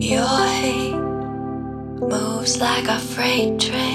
Your hate moves like a freight train.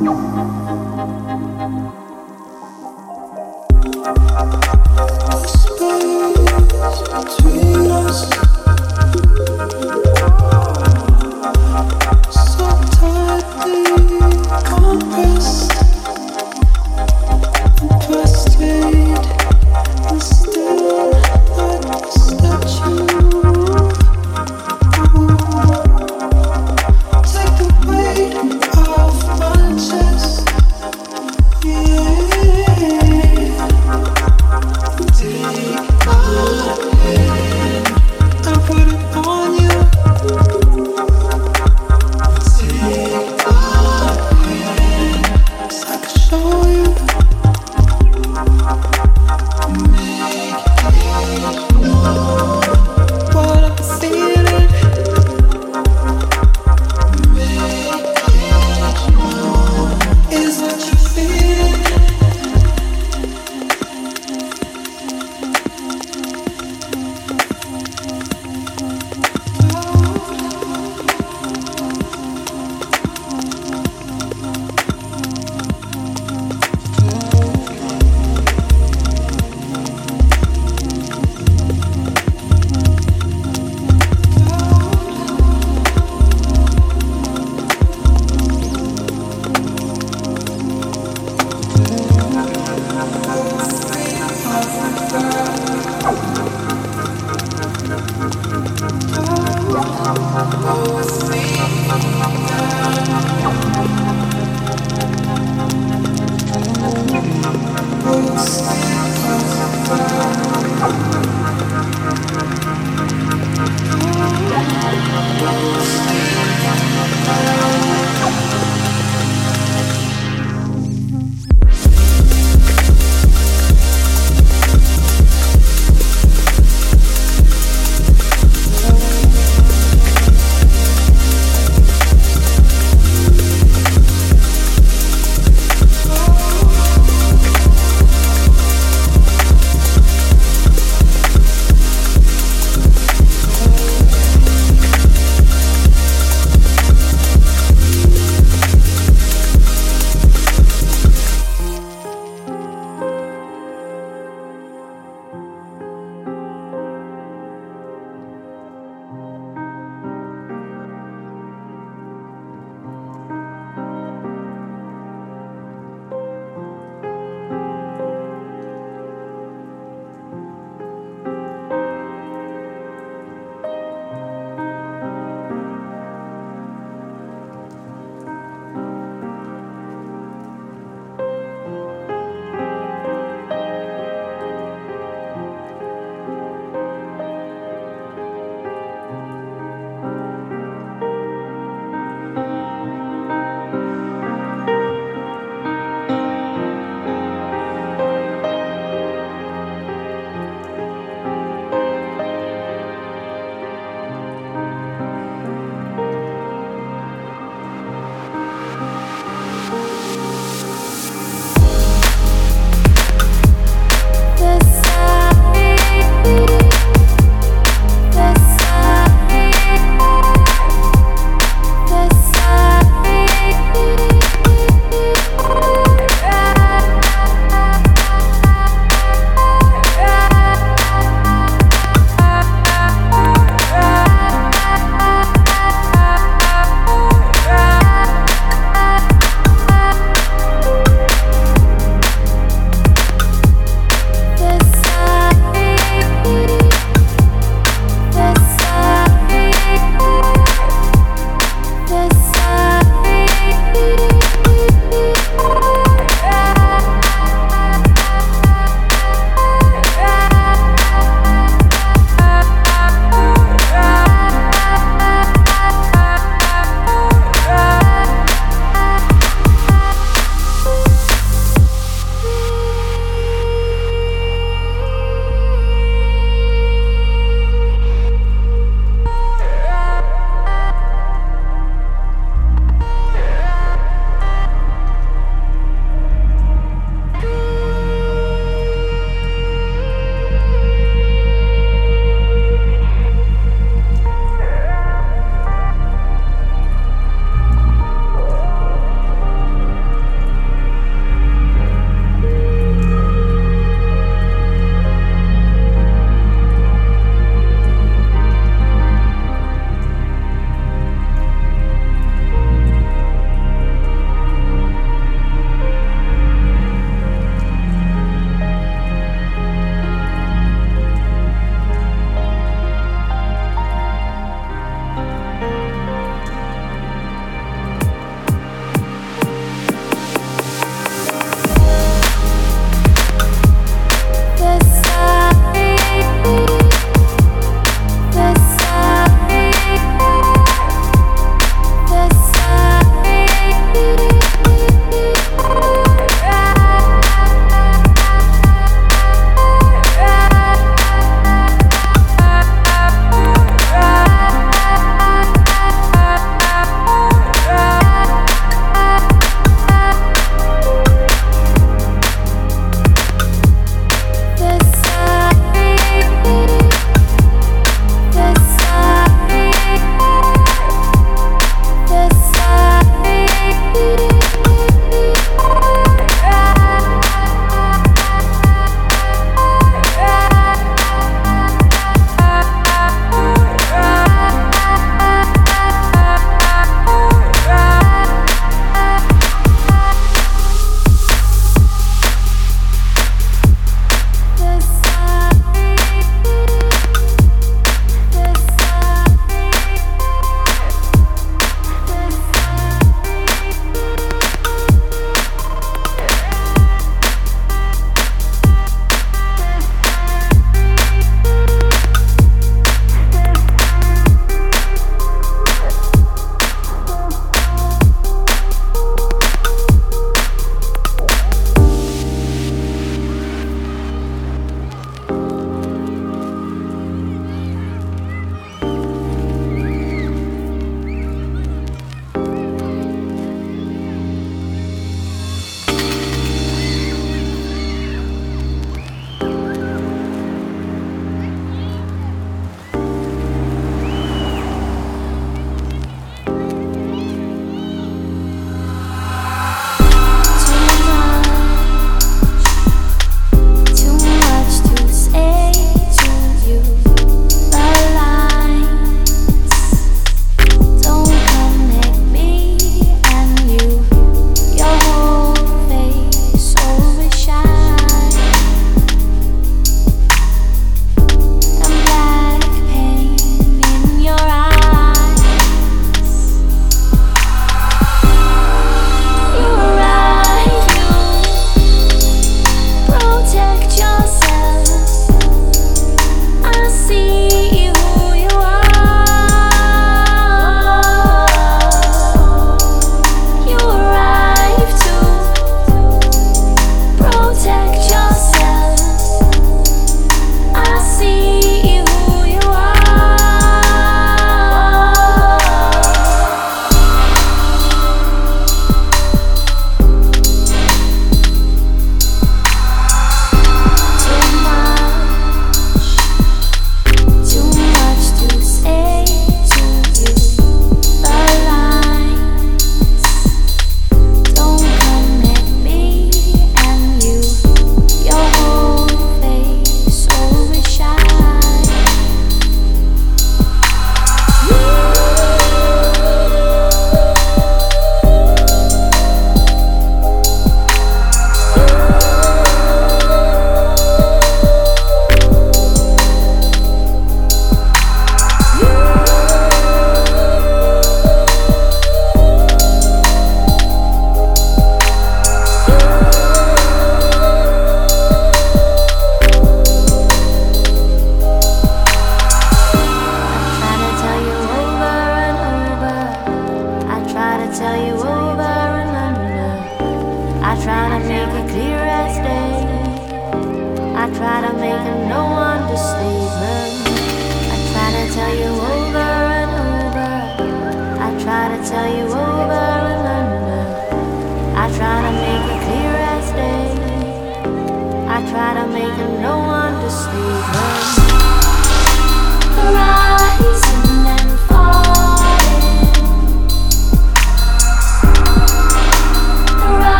No.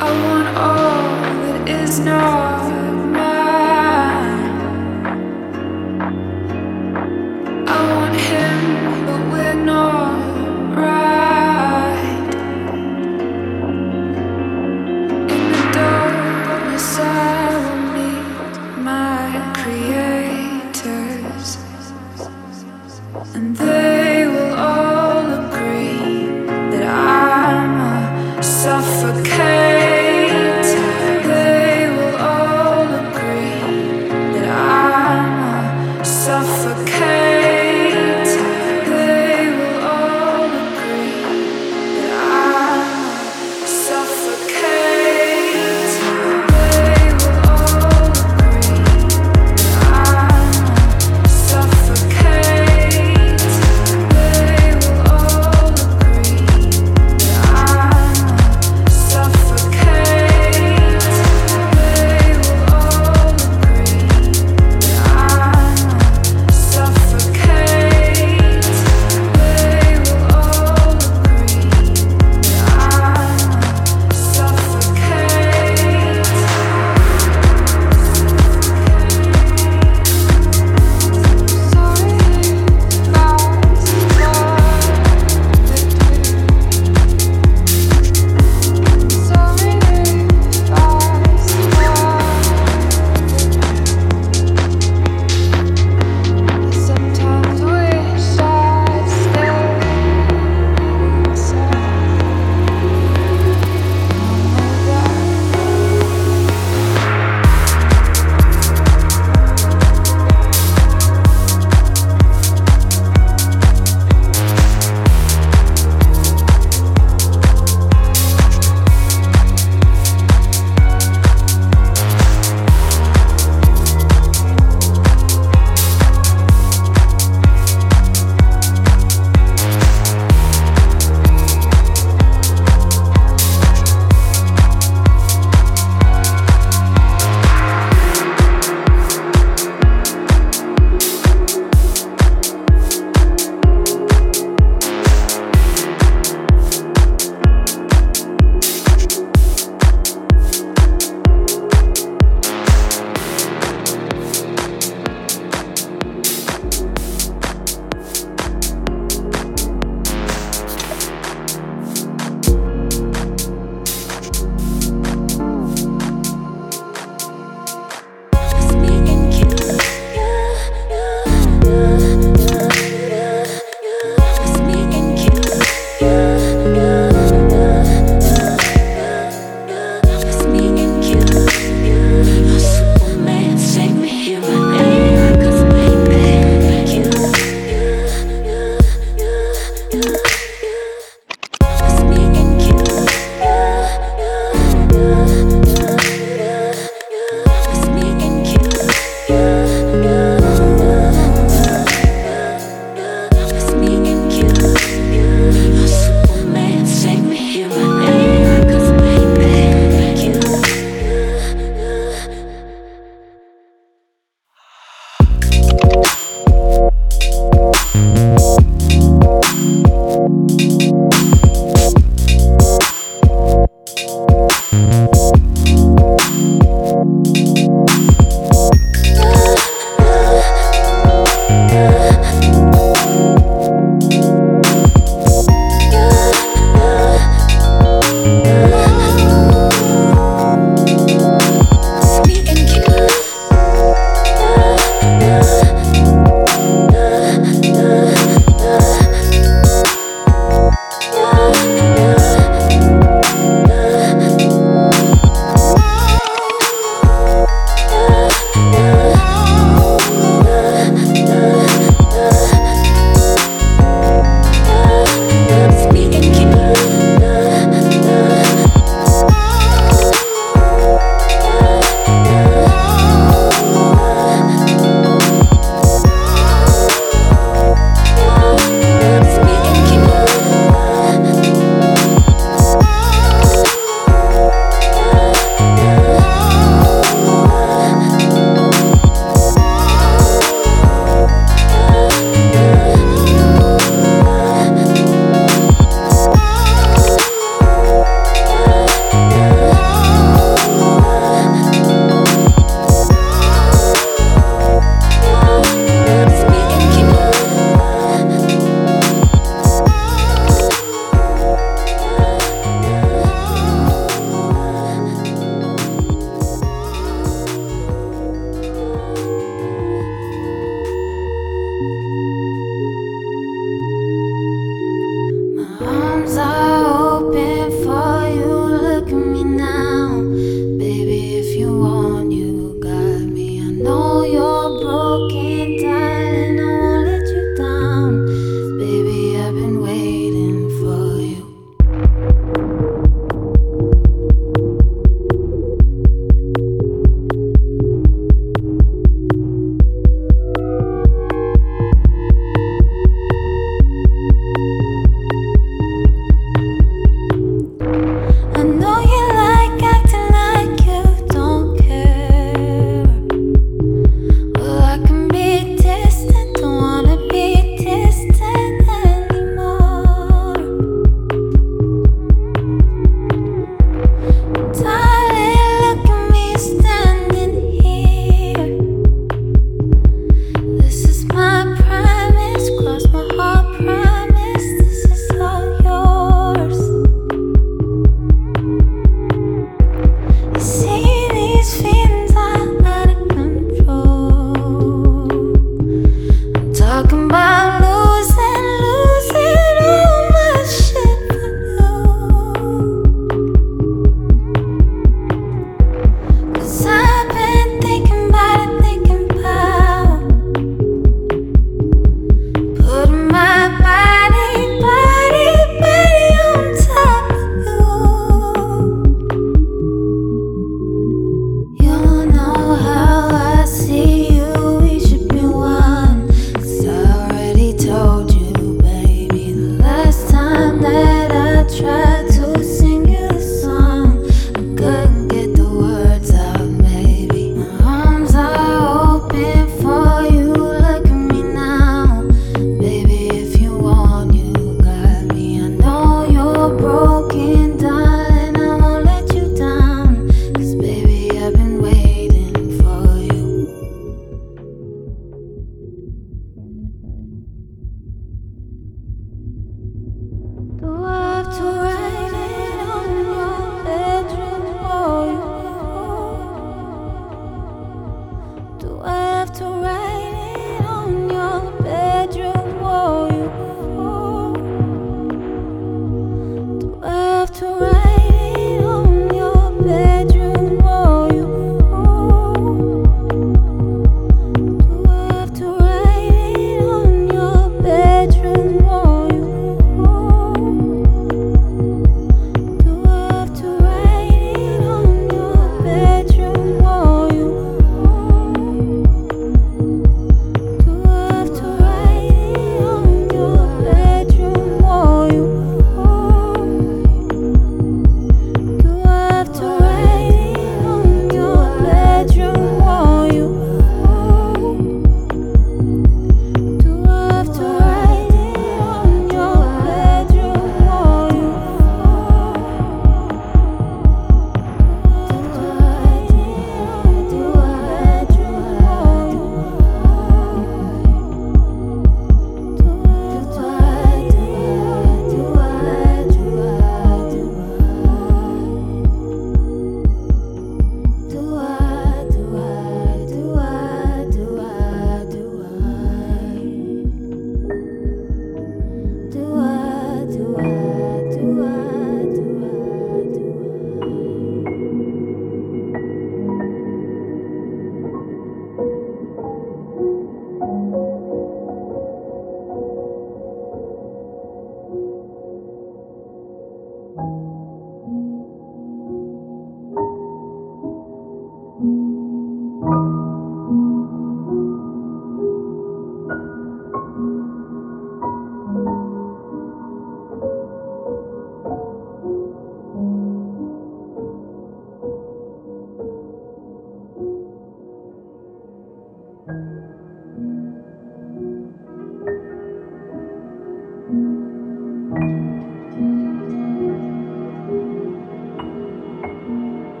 I want all that is not.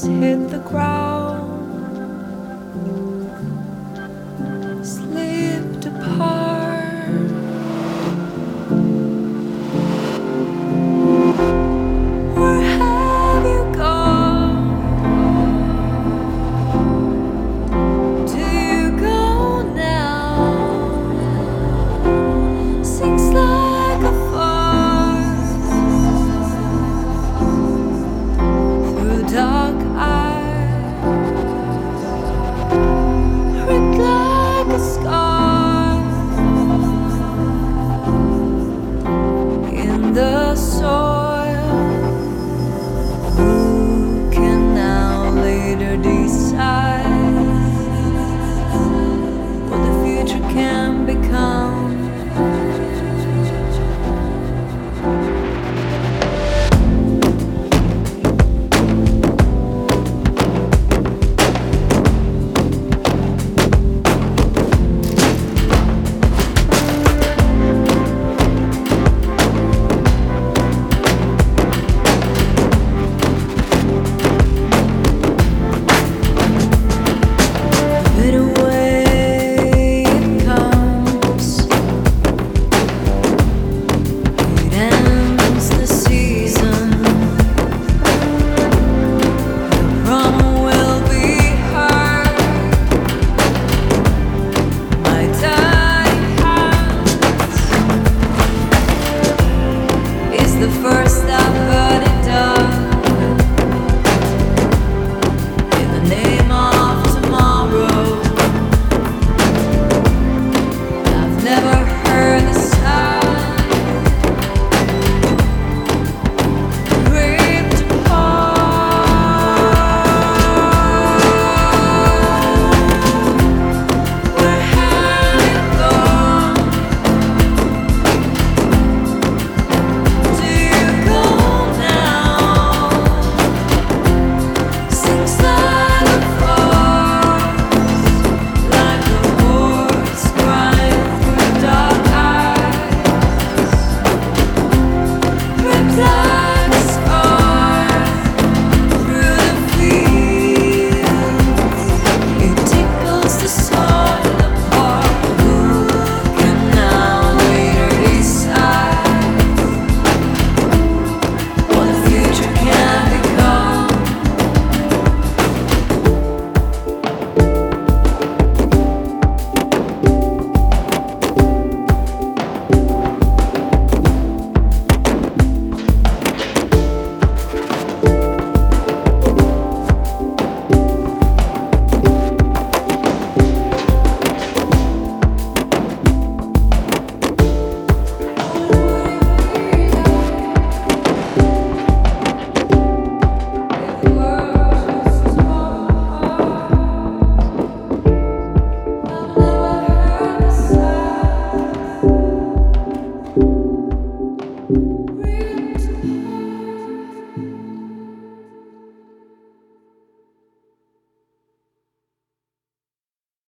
Swallowed.